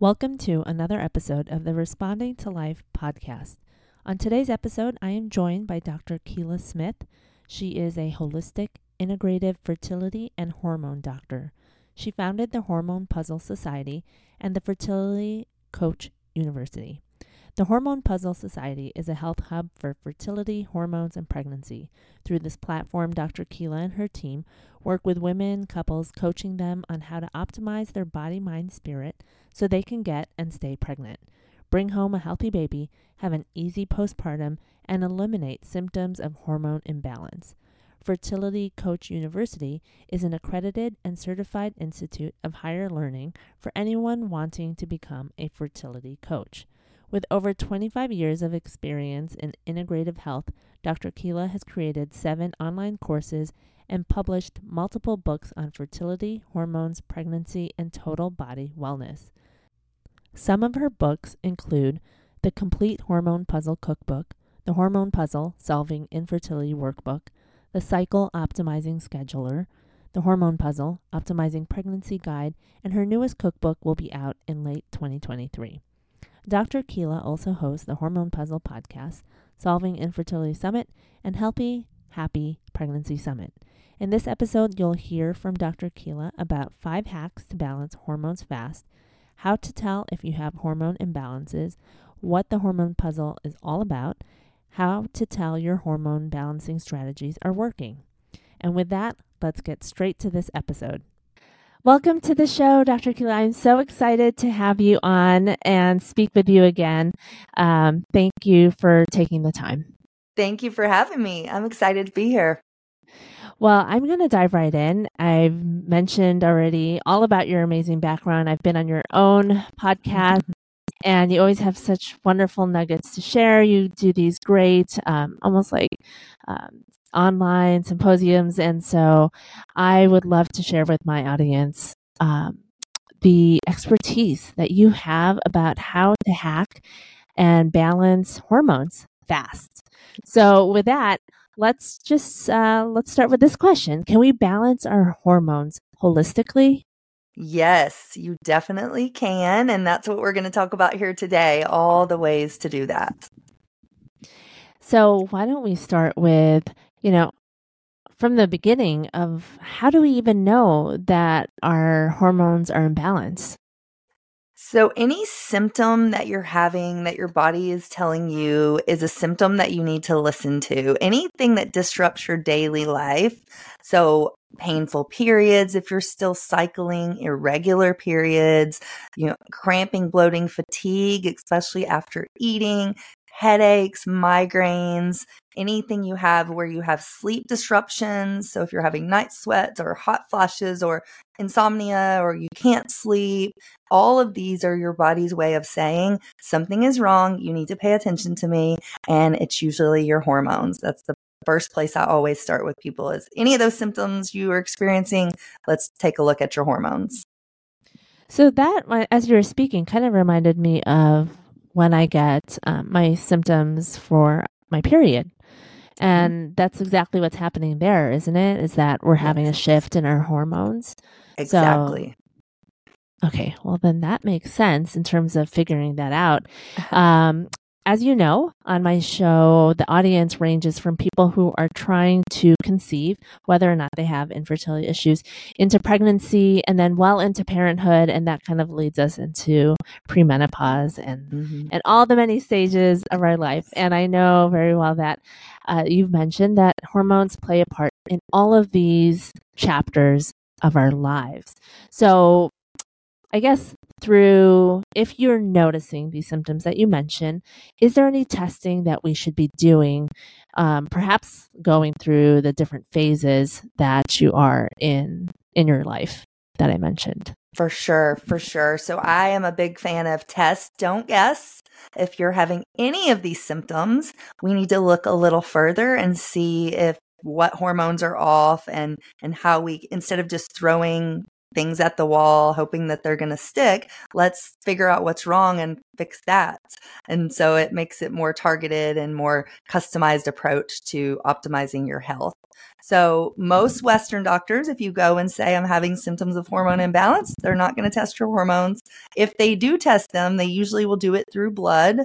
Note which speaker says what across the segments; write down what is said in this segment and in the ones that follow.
Speaker 1: Welcome to another episode of the Responding to Life podcast. On today's episode, I am joined by Dr. Kela Smith. She is a holistic, integrative fertility and hormone doctor. She founded the Hormone Puzzle Society and the Fertility Coach University. The Hormone Puzzle Society is a health hub for fertility, hormones, and pregnancy. Through this platform, Dr. Kela and her team work with women, couples, coaching them on how to optimize their body, mind, spirit so they can get and stay pregnant, bring home a healthy baby, have an easy postpartum, and eliminate symptoms of hormone imbalance. Fertility Coach University is an accredited and certified institute of higher learning for anyone wanting to become a fertility coach. With over 25 years of experience in integrative health, Dr. Kela has created seven online courses and published multiple books on fertility, hormones, pregnancy, and total body wellness. Some of her books include The Complete Hormone Puzzle Cookbook, The Hormone Puzzle Solving Infertility Workbook, The Cycle Optimizing Scheduler, The Hormone Puzzle Optimizing Pregnancy Guide, and her newest cookbook will be out in late 2023. Dr. Kela also hosts the Hormone Puzzle podcast, Solving Infertility Summit, and Healthy, Happy Pregnancy Summit. In this episode, you'll hear from Dr. Kela about five hacks to balance hormones fast, how to tell if you have hormone imbalances, what the hormone puzzle is all about, how to tell your hormone balancing strategies are working. And with that, let's get straight to this episode. Welcome to the show, Dr. Kela. I'm so excited to have you on and speak with you again. Um, thank you for taking the time.
Speaker 2: Thank you for having me. I'm excited to be here.
Speaker 1: Well, I'm going to dive right in. I've mentioned already all about your amazing background. I've been on your own podcast, and you always have such wonderful nuggets to share. You do these great, um, almost like um, online symposiums. And so I would love to share with my audience um, the expertise that you have about how to hack and balance hormones fast. So with that, let's just uh, let's start with this question: Can we balance our hormones holistically?
Speaker 2: Yes, you definitely can, and that's what we're going to talk about here today. All the ways to do that.
Speaker 1: So why don't we start with you know, from the beginning of how do we even know that our hormones are in balance?
Speaker 2: So, any symptom that you're having that your body is telling you is a symptom that you need to listen to. Anything that disrupts your daily life. So, painful periods, if you're still cycling, irregular periods, you know, cramping, bloating, fatigue, especially after eating, headaches, migraines, anything you have where you have sleep disruptions. So if you're having night sweats or hot flashes or insomnia or you can't sleep, all of these are your body's way of saying something is wrong. You need to pay attention to me. And it's usually your hormones. That's the first place I always start with people is any of those symptoms you are experiencing, let's take a look at your hormones.
Speaker 1: So that, as you were speaking, kind of reminded me of when I get um, my symptoms for my period. Mm-hmm. And that's exactly what's happening there, isn't it? Is that we're having a shift in our hormones.
Speaker 2: Exactly.
Speaker 1: So, okay, well, then that makes sense in terms of figuring that out. Um, as you know, on my show, the audience ranges from people who are trying to conceive, whether or not they have infertility issues, into pregnancy and then well into parenthood. And that kind of leads us into premenopause and, mm-hmm. and all the many stages of our life. And I know very well that uh, you've mentioned that hormones play a part in all of these chapters of our lives. So I guess through if you're noticing these symptoms that you mentioned, is there any testing that we should be doing? Um, perhaps going through the different phases that you are in in your life that I mentioned.
Speaker 2: For sure, for sure. So I am a big fan of test, don't guess. If you're having any of these symptoms, we need to look a little further and see if what hormones are off and and how we instead of just throwing things at the wall, hoping that they're going to stick. Let's figure out what's wrong and fix that. And so it makes it more targeted and more customized approach to optimizing your health. So most Western doctors, if you go and say, I'm having symptoms of hormone imbalance, they're not going to test your hormones. If they do test them, they usually will do it through blood.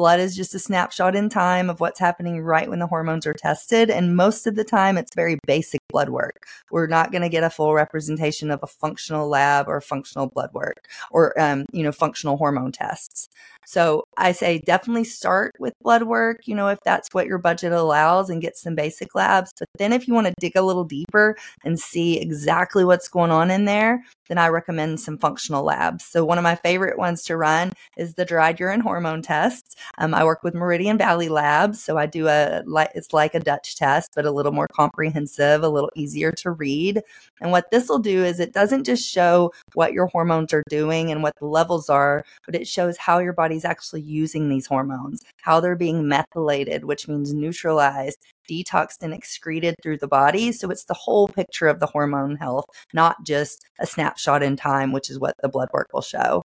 Speaker 2: Blood is just a snapshot in time of what's happening right when the hormones are tested. And most of the time, it's very basic blood work. We're not going to get a full representation of a functional lab or functional blood work or, um, you know, functional hormone tests. So I say definitely start with blood work, you know, if that's what your budget allows and get some basic labs. But then if you want to dig a little deeper and see exactly what's going on in there, then I recommend some functional labs. So one of my favorite ones to run is the dried urine hormone test. Um, I work with Meridian Valley Labs, so I do a it's like a Dutch test, but a little more comprehensive, a little easier to read. And what this will do is it doesn't just show what your hormones are doing and what the levels are, but it shows how your body's actually using these hormones, how they're being methylated, which means neutralized, detoxed, and excreted through the body. So it's the whole picture of the hormone health, not just a snapshot in time, which is what the blood work will show.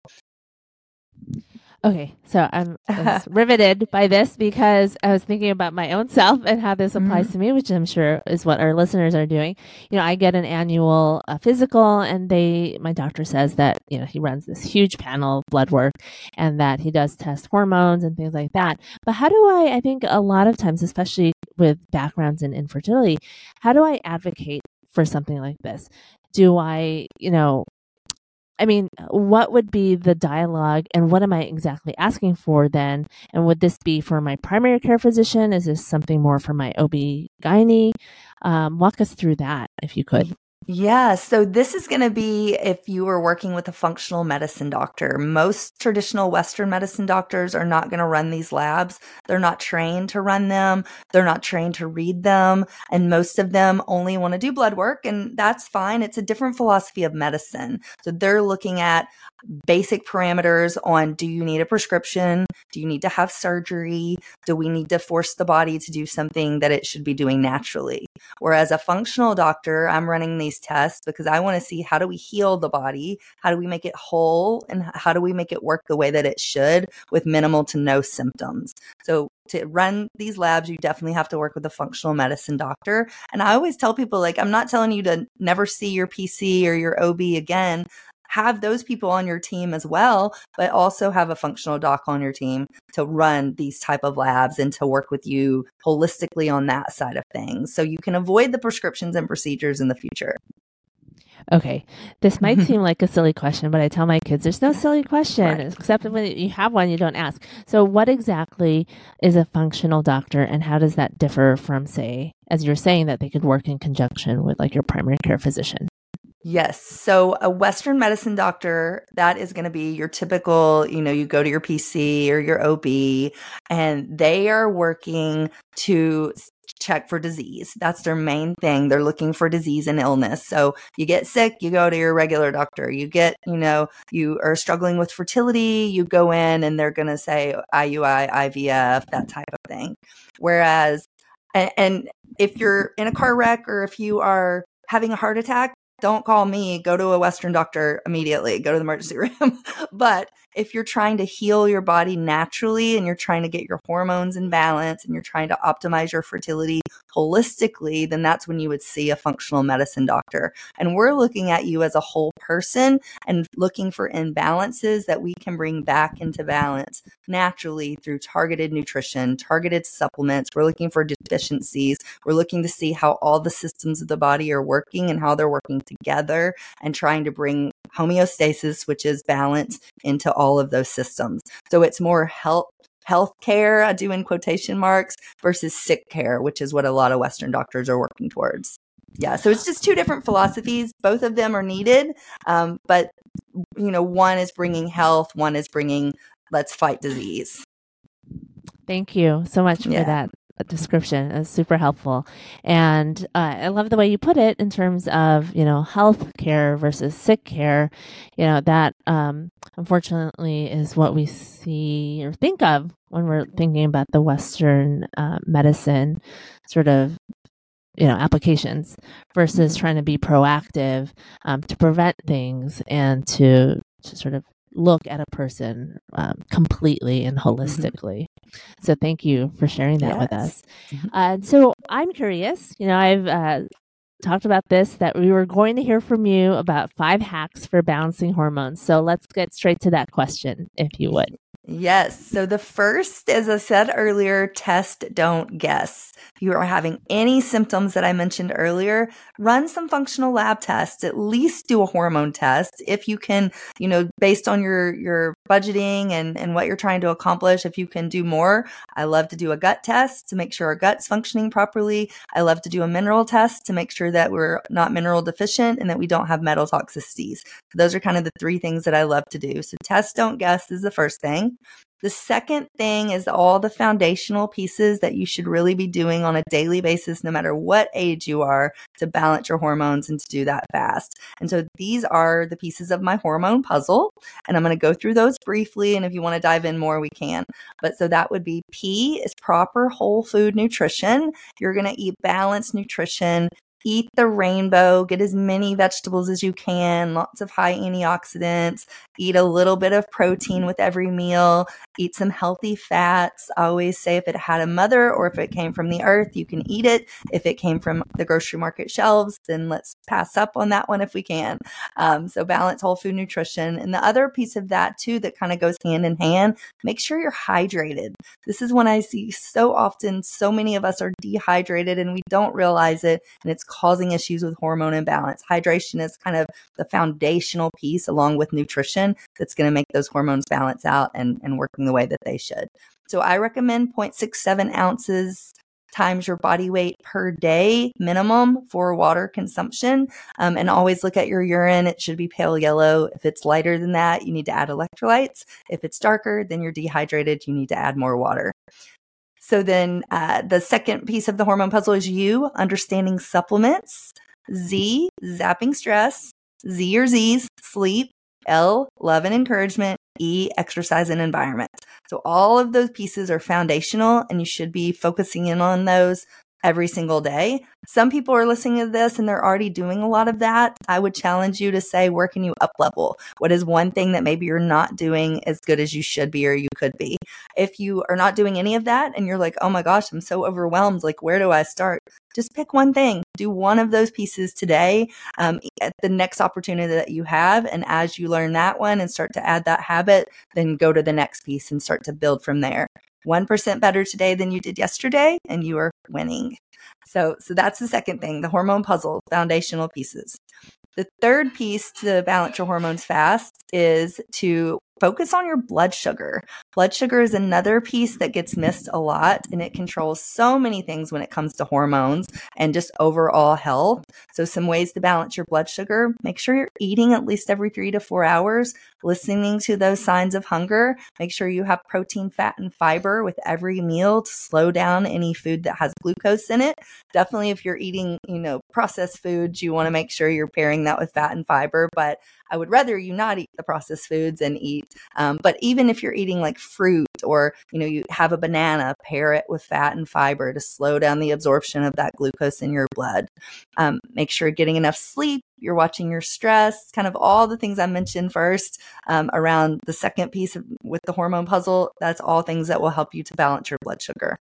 Speaker 1: Okay, so I'm riveted by this because I was thinking about my own self and how this applies mm-hmm. to me, which I'm sure is what our listeners are doing. You know, I get an annual uh, physical, and they, my doctor says that you know he runs this huge panel of blood work, and that he does test hormones and things like that. But how do I? I think a lot of times, especially with backgrounds in infertility, how do I advocate for something like this? Do I, you know, I mean, what would be the dialogue and what am I exactly asking for then? And would this be for my primary care physician? Is this something more for my OB gynae? Um, walk us through that if you could.
Speaker 2: Yeah, so this is going to be if you are working with a functional medicine doctor. Most traditional Western medicine doctors are not going to run these labs. They're not trained to run them, they're not trained to read them. And most of them only want to do blood work, and that's fine. It's a different philosophy of medicine. So they're looking at basic parameters on do you need a prescription? Do you need to have surgery? Do we need to force the body to do something that it should be doing naturally? Whereas a functional doctor, I'm running these tests because I want to see how do we heal the body? How do we make it whole? And how do we make it work the way that it should with minimal to no symptoms? So to run these labs, you definitely have to work with a functional medicine doctor. And I always tell people, like, I'm not telling you to never see your PC or your OB again have those people on your team as well, but also have a functional doc on your team to run these type of labs and to work with you holistically on that side of things. So you can avoid the prescriptions and procedures in the future.
Speaker 1: Okay, this might seem like a silly question, but I tell my kids there's no silly question, right. except when you have one, you don't ask. So, what exactly is a functional doctor, and how does that differ from, say, as you're saying, that they could work in conjunction with like your primary care physician?
Speaker 2: Yes. So a Western medicine doctor, that is going to be your typical, you know, you go to your PC or your OB and they are working to check for disease. That's their main thing. They're looking for disease and illness. So you get sick, you go to your regular doctor. You get, you know, you are struggling with fertility, you go in and they're going to say IUI, IVF, that type of thing. Whereas, and, and if you're in a car wreck or if you are having a heart attack, don't call me, go to a Western doctor immediately, go to the emergency room. but if you're trying to heal your body naturally and you're trying to get your hormones in balance and you're trying to optimize your fertility holistically, then that's when you would see a functional medicine doctor. And we're looking at you as a whole person and looking for imbalances that we can bring back into balance naturally through targeted nutrition, targeted supplements. We're looking for deficiencies. We're looking to see how all the systems of the body are working and how they're working together and trying to bring homeostasis, which is balance, into all of those systems. So it's more health health care, I do in quotation marks, versus sick care, which is what a lot of Western doctors are working towards. Yeah, so it's just two different philosophies. Both of them are needed, um, but you know, one is bringing health, one is bringing let's fight disease.
Speaker 1: Thank you so much yeah. for that description is super helpful. And uh, I love the way you put it in terms of, you know, health care versus sick care. You know, that um, unfortunately is what we see or think of when we're thinking about the Western uh, medicine sort of you know applications versus trying to be proactive um, to prevent things and to, to sort of look at a person um, completely and mm-hmm. holistically. Mm-hmm. So thank you for sharing that yes. with us. Mm-hmm. Uh, so I'm curious. You know, I've uh, talked about this that we were going to hear from you about five hacks for balancing hormones. So let's get straight to that question, if you would.
Speaker 2: Yes. So the first, as I said earlier, test, don't guess. If you are having any symptoms that I mentioned earlier, run some functional lab tests. At least do a hormone test. If you can, you know, based on your your budgeting and, and what you're trying to accomplish, if you can do more, I love to do a gut test to make sure our gut's functioning properly. I love to do a mineral test to make sure that we're not mineral deficient and that we don't have metal toxicities. Those are kind of the three things that I love to do. So test, don't guess is the first thing. The second thing is all the foundational pieces that you should really be doing on a daily basis, no matter what age you are, to balance your hormones and to do that fast. And so these are the pieces of my hormone puzzle. And I'm going to go through those briefly. And if you want to dive in more, we can. But so that would be P is proper whole food nutrition. You're going to eat balanced nutrition eat the rainbow, get as many vegetables as you can, lots of high antioxidants, eat a little bit of protein with every meal, eat some healthy fats. I always say if it had a mother or if it came from the earth, you can eat it. If it came from the grocery market shelves, then let's pass up on that one if we can. Um, so balance whole food nutrition. And the other piece of that too, that kind of goes hand in hand, make sure you're hydrated. This is when I see so often, so many of us are dehydrated and we don't realize it. And it's causing issues with hormone imbalance. Hydration is kind of the foundational piece along with nutrition that's going to make those hormones balance out and, and working the way that they should. So I recommend 0.67 ounces times your body weight per day minimum for water consumption. Um, and always look at your urine. It should be pale yellow. If it's lighter than that, you need to add electrolytes. If it's darker, then you're dehydrated. You need to add more water. So then uh, the second piece of the hormone puzzle is you understanding supplements. Z, zapping stress. Z or Z's, sleep. L, love and encouragement. E, exercise and environment. So all of those pieces are foundational and you should be focusing in on those every single day. Some people are listening to this and they're already doing a lot of that. I would challenge you to say, where can you up level? What is one thing that maybe you're not doing as good as you should be or you could be? If you are not doing any of that and you're like, oh my gosh, I'm so overwhelmed, like, where do I start? Just pick one thing, do one of those pieces today um, at the next opportunity that you have. And as you learn that one and start to add that habit, then go to the next piece and start to build from there. 1% better today than you did yesterday and you are winning. So so that's the second thing, the hormone puzzle, foundational pieces. The third piece to balance your hormones fast is to focus on your blood sugar. Blood sugar is another piece that gets missed a lot and it controls so many things when it comes to hormones and just overall health. So, some ways to balance your blood sugar make sure you're eating at least every three to four hours, listening to those signs of hunger. Make sure you have protein, fat, and fiber with every meal to slow down any food that has glucose in it. Definitely, if you're eating, you know, processed foods, you want to make sure you're pairing that with fat and fiber. But I would rather you not eat the processed foods and eat. Um, but even if you're eating like fruit or, you know, you have a banana, pair it with fat and fiber to slow down the absorption of that glucose in your blood. Um, make sure you're getting enough sleep. You're watching your stress, kind of all the things I mentioned first um, around the second piece of, with the hormone puzzle. That's all things that will help you to balance your blood sugar.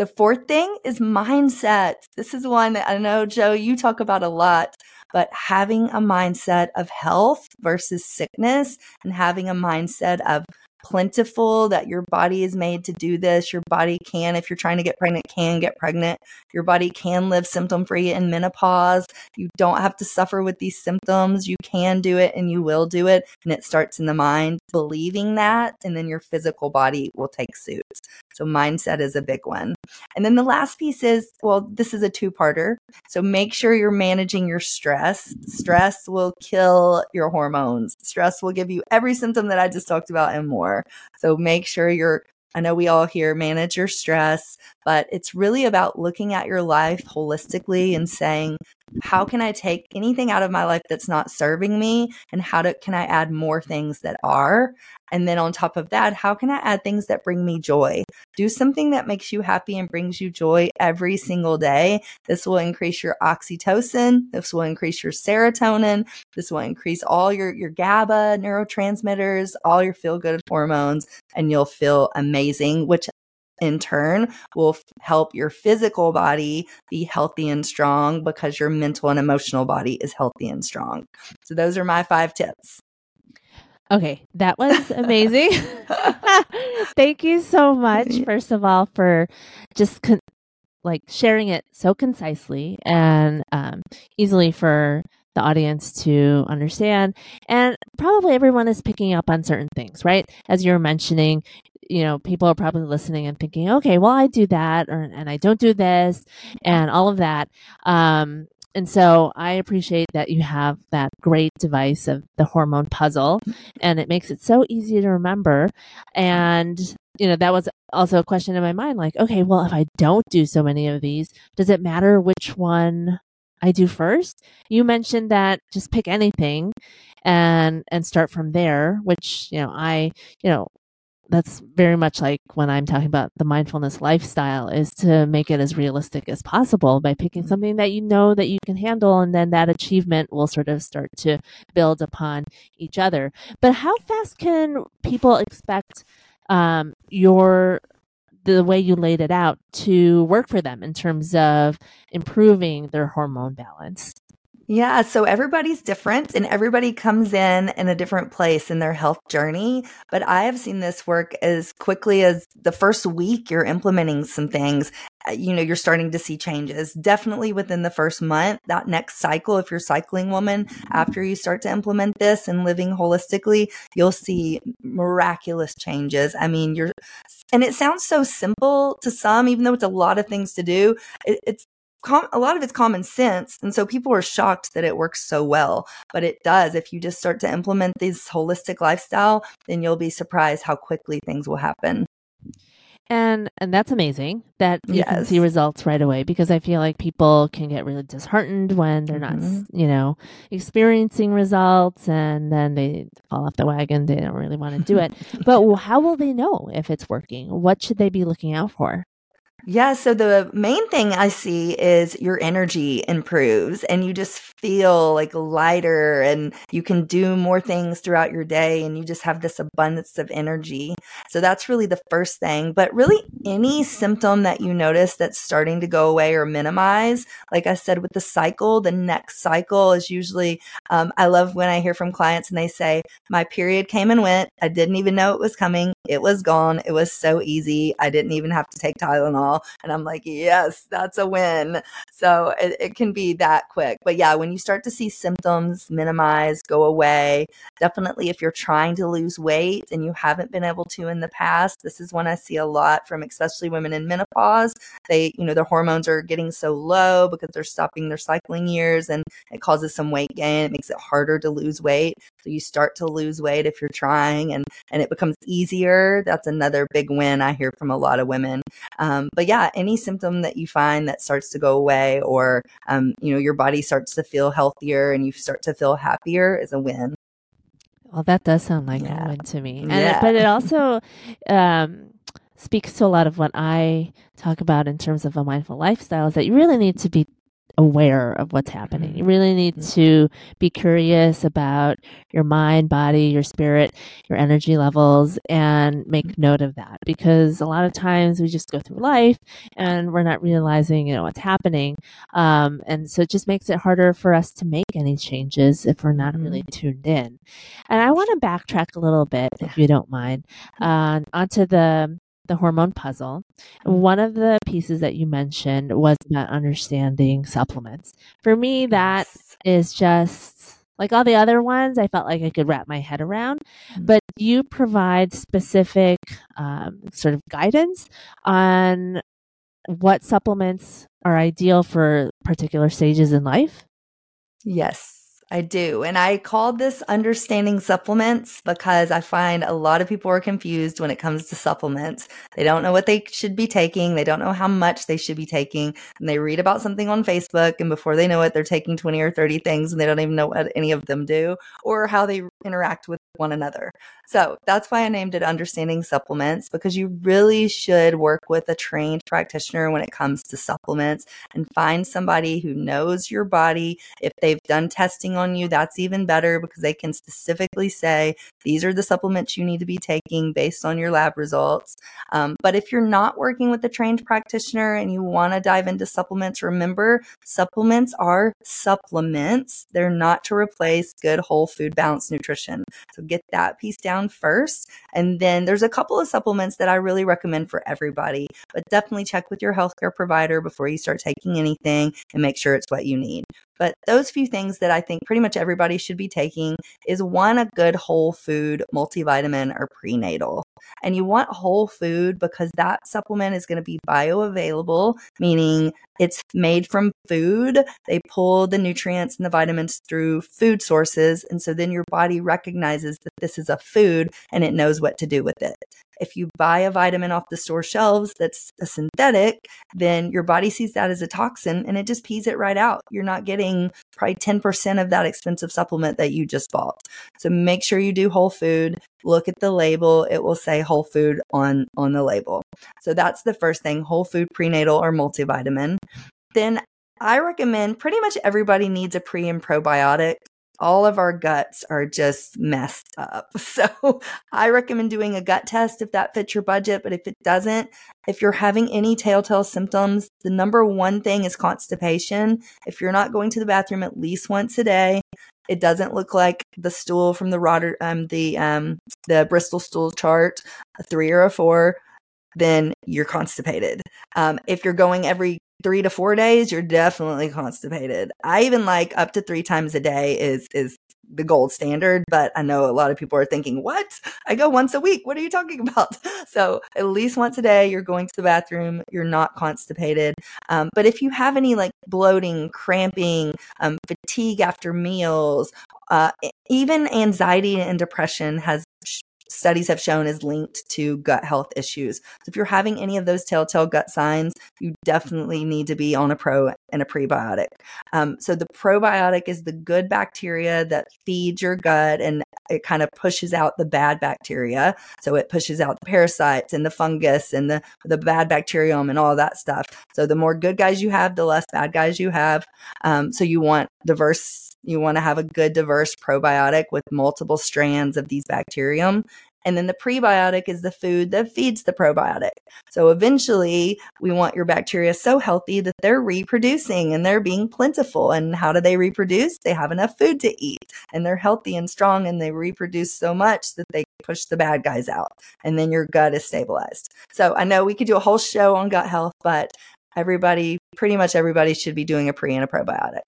Speaker 2: The fourth thing is mindset. This is one that I know, Joe, you talk about a lot, but having a mindset of health versus sickness and having a mindset of plentiful, that your body is made to do this. Your body can, if you're trying to get pregnant, can get pregnant. Your body can live symptom free in menopause. You don't have to suffer with these symptoms. You can do it and you will do it. And it starts in the mind, believing that, and then your physical body will take suit. So, mindset is a big one. And then the last piece is well, this is a two parter. So, make sure you're managing your stress. Stress will kill your hormones, stress will give you every symptom that I just talked about and more. So make sure you're I know we all here manage your stress, but it's really about looking at your life holistically and saying, how can I take anything out of my life that's not serving me and how to, can I add more things that are? And then on top of that, how can I add things that bring me joy? Do something that makes you happy and brings you joy every single day. This will increase your oxytocin. This will increase your serotonin. This will increase all your, your GABA neurotransmitters, all your feel good hormones, and you'll feel amazing, which in turn will f- help your physical body be healthy and strong because your mental and emotional body is healthy and strong. So, those are my five tips.
Speaker 1: Okay, that was amazing. Thank you so much, first of all, for just con- like sharing it so concisely and um, easily for the audience to understand. And probably everyone is picking up on certain things, right? As you were mentioning, you know, people are probably listening and thinking, okay, well, I do that, or and I don't do this, and all of that. Um, and so I appreciate that you have that great device of the hormone puzzle, and it makes it so easy to remember. And you know, that was also a question in my mind, like, okay, well, if I don't do so many of these, does it matter which one I do first? You mentioned that just pick anything and and start from there, which you know, I you know that's very much like when I'm talking about the mindfulness lifestyle is to make it as realistic as possible by picking something that you know that you can handle and then that achievement will sort of start to build upon each other. But how fast can people expect um, your the way you laid it out to work for them in terms of improving their hormone balance?
Speaker 2: Yeah, so everybody's different and everybody comes in in a different place in their health journey. But I have seen this work as quickly as the first week you're implementing some things. Uh, you know, you're starting to see changes. Definitely within the first month, that next cycle, if you're cycling woman, after you start to implement this and living holistically, you'll see miraculous changes. I mean, you're, and it sounds so simple to some, even though it's a lot of things to do. It, it's com- a lot of it's common sense. And so people are shocked that it works so well, but it does. If you just start to implement this holistic lifestyle, then you'll be surprised how quickly things will happen.
Speaker 1: And and that's amazing that you yes. can see results right away because I feel like people can get really disheartened when they're mm-hmm. not, you know, experiencing results and then they fall off the wagon. They don't really want to do it. but how will they know if it's working? What should they be looking out for?
Speaker 2: Yeah. So the main thing I see is your energy improves and you just feel like lighter and you can do more things throughout your day and you just have this abundance of energy. So that's really the first thing. But really, any symptom that you notice that's starting to go away or minimize, like I said with the cycle, the next cycle is usually, um, I love when I hear from clients and they say, My period came and went. I didn't even know it was coming. It was gone. It was so easy. I didn't even have to take Tylenol. And I'm like, yes, that's a win. So it, it can be that quick. But yeah, when you start to see symptoms minimize, go away, definitely if you're trying to lose weight and you haven't been able to in the past, this is one I see a lot from especially women in menopause. They, you know, their hormones are getting so low because they're stopping their cycling years and it causes some weight gain. It makes it harder to lose weight. So you start to lose weight if you're trying and, and it becomes easier. That's another big win I hear from a lot of women. Um, but yeah, any symptom that you find that starts to go away or, um, you know, your body starts to feel healthier and you start to feel happier is a win.
Speaker 1: Well, that does sound like yeah. a win to me. And yeah. it, but it also um, speaks to a lot of what I talk about in terms of a mindful lifestyle is that you really need to be aware of what's happening. You really need mm-hmm. to be curious about your mind, body, your spirit, your energy levels, and make mm-hmm. note of that because a lot of times we just go through life and we're not realizing, you know, what's happening. Um, and so it just makes it harder for us to make any changes if we're not really mm-hmm. tuned in. And I want to backtrack a little bit, if you don't mind, uh, onto the the hormone puzzle. One of the pieces that you mentioned was about understanding supplements. For me, that is just like all the other ones, I felt like I could wrap my head around. Mm-hmm. But you provide specific um, sort of guidance on what supplements are ideal for particular stages in life?
Speaker 2: Yes. I do. And I called this understanding supplements because I find a lot of people are confused when it comes to supplements. They don't know what they should be taking. They don't know how much they should be taking. And they read about something on Facebook and before they know it, they're taking 20 or 30 things and they don't even know what any of them do or how they interact with one another. So that's why I named it Understanding Supplements because you really should work with a trained practitioner when it comes to supplements and find somebody who knows your body. If they've done testing on you, that's even better because they can specifically say, these are the supplements you need to be taking based on your lab results. Um, but if you're not working with a trained practitioner and you want to dive into supplements, remember supplements are supplements. They're not to replace good whole food balanced nutrition. So get that piece down first. And then there's a couple of supplements that I really recommend for everybody, but definitely check with your healthcare provider before you start taking anything and make sure it's what you need. But those few things that I think pretty much everybody should be taking is one, a good whole food multivitamin or prenatal. And you want whole food because that supplement is going to be bioavailable, meaning it's made from food. They pull the nutrients and the vitamins through food sources. And so then your body recognizes that this is a food and it knows what to do with it. If you buy a vitamin off the store shelves that's a synthetic, then your body sees that as a toxin and it just pees it right out. You're not getting probably 10% of that expensive supplement that you just bought. So make sure you do whole food. Look at the label. It will say whole food on, on the label. So that's the first thing, whole food prenatal or multivitamin. Then I recommend pretty much everybody needs a pre and probiotic all of our guts are just messed up. So I recommend doing a gut test if that fits your budget. But if it doesn't, if you're having any telltale symptoms, the number one thing is constipation. If you're not going to the bathroom at least once a day, it doesn't look like the stool from the Rotter, um, the um, the Bristol stool chart, a three or a four then you're constipated. Um, if you're going every three to four days, you're definitely constipated. I even like up to three times a day is is the gold standard, but I know a lot of people are thinking, what? I go once a week. What are you talking about? So at least once a day, you're going to the bathroom. You're not constipated. Um, but if you have any like bloating, cramping, um, fatigue after meals, uh, even anxiety and depression has studies have shown is linked to gut health issues. So if you're having any of those telltale gut signs, you definitely need to be on a pro and a prebiotic. Um, so the probiotic is the good bacteria that feeds your gut and it kind of pushes out the bad bacteria. So it pushes out the parasites and the fungus and the, the bad bacterium and all that stuff. So the more good guys you have, the less bad guys you have. Um, so you want diverse you want to have a good diverse probiotic with multiple strands of these bacterium and then the prebiotic is the food that feeds the probiotic. So eventually, we want your bacteria so healthy that they're reproducing and they're being plentiful. And how do they reproduce? They have enough food to eat and they're healthy and strong and they reproduce so much that they push the bad guys out. And then your gut is stabilized. So I know we could do a whole show on gut health, but everybody, pretty much everybody should be doing a pre and a probiotic.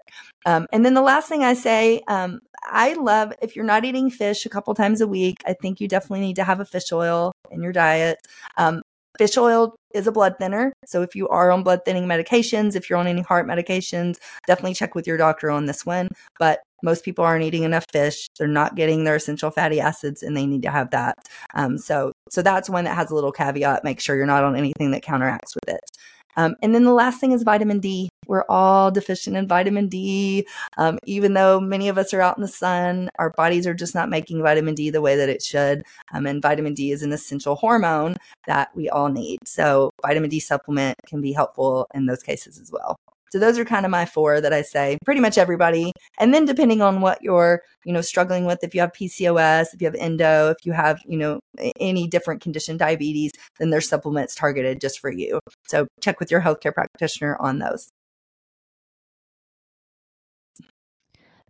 Speaker 2: Um, and then the last thing I say, um, I love if you're not eating fish a couple times a week, I think you definitely need to have a fish oil in your diet. Um, fish oil is a blood thinner. So if you are on blood thinning medications, if you're on any heart medications, definitely check with your doctor on this one. But most people aren't eating enough fish. They're not getting their essential fatty acids and they need to have that. Um, so, so that's one that has a little caveat. Make sure you're not on anything that counteracts with it. Um, and then the last thing is vitamin D. We're all deficient in vitamin D. Um, even though many of us are out in the sun, our bodies are just not making vitamin D the way that it should. Um, and vitamin D is an essential hormone that we all need. So, vitamin D supplement can be helpful in those cases as well. So those are kind of my four that I say pretty much everybody. And then depending on what you're, you know, struggling with, if you have PCOS, if you have endo, if you have, you know, any different condition, diabetes, then there's supplements targeted just for you. So check with your healthcare practitioner on those.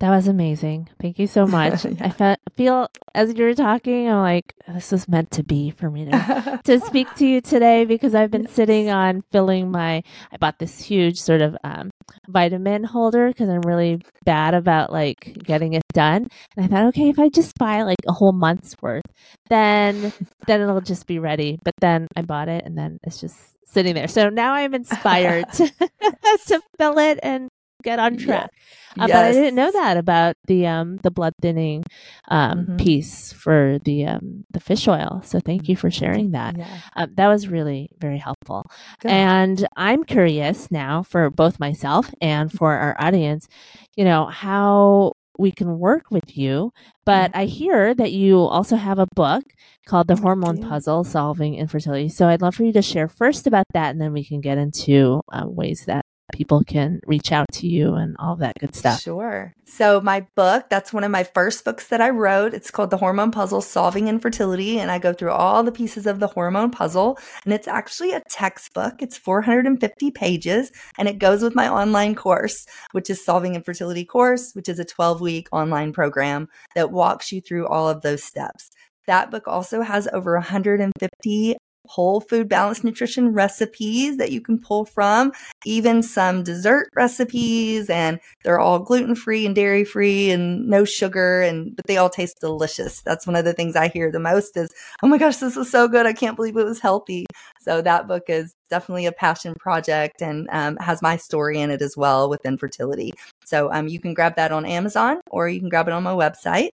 Speaker 1: That was amazing. Thank you so much. yeah. I fe- feel as you were talking, I'm like, this was meant to be for me to, to speak to you today because I've been yes. sitting on filling my, I bought this huge sort of um, vitamin holder because I'm really bad about like getting it done. And I thought, okay, if I just buy like a whole month's worth, then, then it'll just be ready. But then I bought it and then it's just sitting there. So now I'm inspired to, to fill it and get on
Speaker 2: Yeah.
Speaker 1: track. Uh, But I didn't know that about the um the blood thinning um
Speaker 2: Mhm.
Speaker 1: piece for the um the fish oil. So thank you for sharing that.
Speaker 2: Yeah.
Speaker 1: Um, that was really very helpful.
Speaker 2: Good.
Speaker 1: And I'm curious now for both myself and for our audience, you know, how we can work with you. But I hear that you also have a book called The Hormone. Puzzle Solving Infertility. So I'd love for you to share first about that, and then we can get into uh, ways that people can reach out to you and all that good stuff.
Speaker 2: Sure. So, my book, that's one of my first books that I wrote. It's called The Hormone Puzzle Solving Infertility. And I go through all the pieces of the hormone puzzle. And it's actually a textbook, it's 450 pages. And it goes with my online course, which is Solving Infertility Course, which is a 12 week online program that walks you through all of those steps. That book also has over 150 whole food balanced nutrition recipes that you can pull from, even some dessert recipes, and they're all gluten free and dairy free and no sugar, and but they all taste delicious. That's one of the things I hear the most is, "Oh my gosh, this is so good! I can't believe it was healthy." So that book is definitely a passion project and um, has my story in it as well with infertility. So um, you can grab that on Amazon or you can grab it on my website.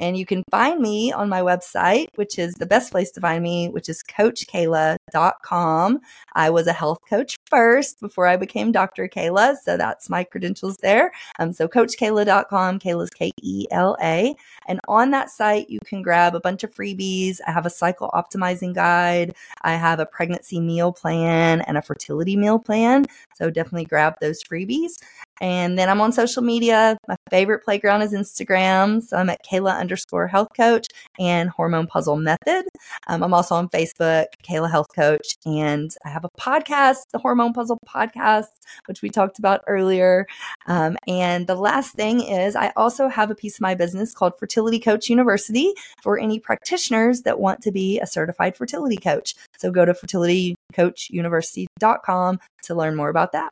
Speaker 2: And you can find me on my website, which is the best place to find me, which is coachkela.com. I was a health coach first before I became Dr. Kela. So that's my credentials there. Um, so coachkela.com, Kela's K E L A. And on that site, you can grab a bunch of freebies. I have a cycle optimizing guide, I have a pregnancy meal plan, and a fertility meal plan. So definitely grab those freebies. And then I'm on social media. My favorite playground is Instagram. So I'm at Kela underscore health coach and hormone puzzle method. Um, I'm also on Facebook, Kela Health Coach. And I have a podcast, the Hormone Puzzle Podcast, which we talked about earlier. Um, and the last thing is I also have a piece of my business called Fertility Coach University for any practitioners that want to be a certified fertility coach. So go to fertilitycoachuniversity.com to learn more about that.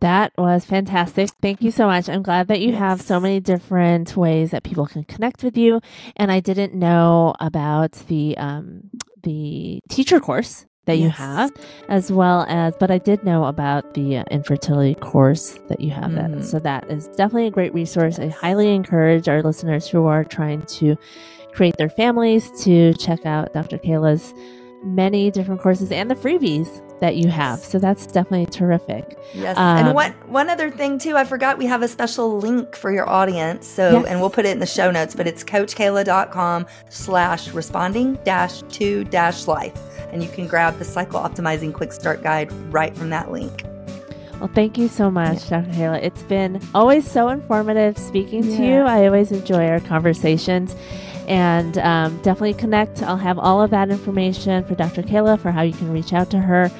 Speaker 1: That was fantastic. Thank you so much. I'm glad that you have so many different ways that people can connect with you. And I didn't know about the um, the teacher course that you have, as well as, but I did know about the uh, infertility course that you have.
Speaker 2: Mhm.
Speaker 1: That so that is definitely a great resource. I highly encourage our listeners who are trying to create their families to check out Dr. Kela's many different courses and the freebies that you have. So that's definitely terrific.
Speaker 2: Yes.
Speaker 1: Um,
Speaker 2: and one one other thing too, I forgot we have a special link for your audience. So
Speaker 1: Yes.
Speaker 2: and we'll put it in the show notes, but it's coachkela.com slash responding dash to dash life. And you can grab the cycle optimizing quick start guide right from that link.
Speaker 1: Well, thank you so much, Dr. Kela. It's been always so informative speaking to you. I always enjoy our conversations and um, definitely connect. I'll have all of that information for Dr. Kela for how you can reach out to her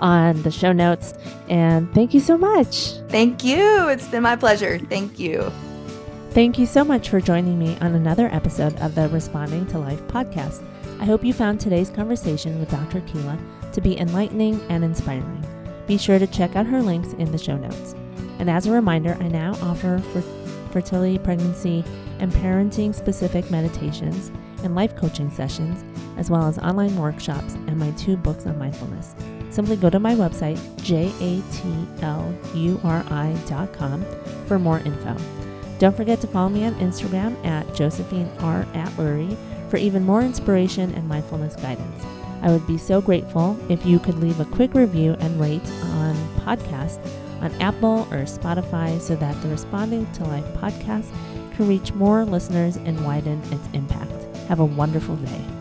Speaker 1: on the show notes. And thank you so much.
Speaker 2: Thank you. It's been my pleasure. Thank you.
Speaker 1: Thank you so much for joining me on another episode of the Responding to Life podcast. I hope you found today's conversation with Dr. Kela to be enlightening and inspiring. Be sure to check out her links in the show notes. And as a reminder, I now offer fer- fertility, pregnancy, and parenting specific meditations and life coaching sessions, as well as online workshops and my two books on mindfulness. Simply go to my website, jatluri.com, for more info. Don't forget to follow me on Instagram at Josephine R. Atluri for even more inspiration and mindfulness guidance. I would be so grateful if you could leave a quick review and rate on podcast on Apple or Spotify so that the Responding to Life podcast can reach more listeners and widen its impact. Have a wonderful day.